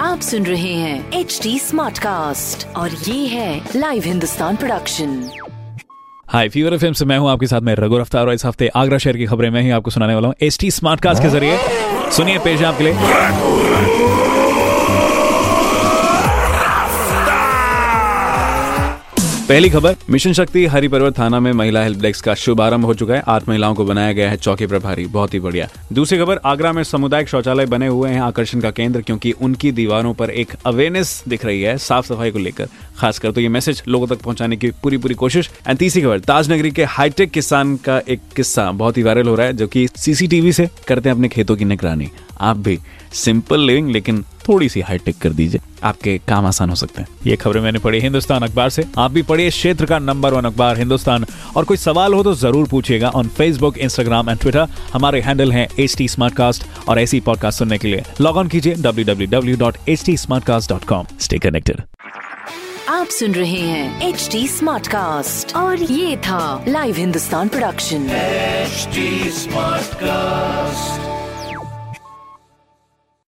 आप सुन रहे हैं एच डी स्मार्ट कास्ट और ये है live Hindustan production hi Fever FM से मैं हूँ, आपके साथ में रघु रफ्तार और इस हफ़्ते आगरा शहर की खबरें मैं ही आपको सुनाने वाला हूँ एच टी स्मार्ट कास्ट के ज़रिए। सुनिए पेश आपके लिए। पहली खबर, मिशन शक्ति हरिपर्वत थाना में महिला हेल्प डेस्क का शुभारंभ हो चुका है। आठ महिलाओं को बनाया गया है चौकी प्रभारी, बहुत ही बढ़िया। दूसरी खबर, आगरा में सामुदायिक शौचालय बने हुए हैं आकर्षण का केंद्र क्योंकि उनकी दीवारों पर एक अवेयरनेस दिख रही है साफ़ सफ़ाई को लेकर। खासकर तो ये मैसेज लोगों तक पहुँचाने की पूरी पूरी कोशिश। एंड तीसरी खबर, ताजनगरी के हाईटेक किसान का एक किस्सा बहुत ही वायरल हो रहा है जो कि सीसीटीवी से करते हैं अपने खेतों की निगरानी। आप भी सिंपल लिविंग लेकिन थोड़ी सी हाईटेक कर दीजिए। आपके काम आसान हो सकते हैं। ये खबरें मैंने पढ़ी हिंदुस्तान अखबार से। आप भी पढ़िए क्षेत्र का नंबर वन अखबार हिंदुस्तान। और कोई सवाल हो तो ज़रूर पूछिएगा on Facebook Instagram and Twitter हमारे हैंडल है एच टी और ऐसी पॉडकास्ट सुनने के लिए। लॉग ऑन कीजिए डब्ल्यू www.htsmartcast.com स्टे कनेक्टेड आप सुन रहे हैं एच टी स्मार्ट कास्ट और ये था live Hindustan production HD Smartcast.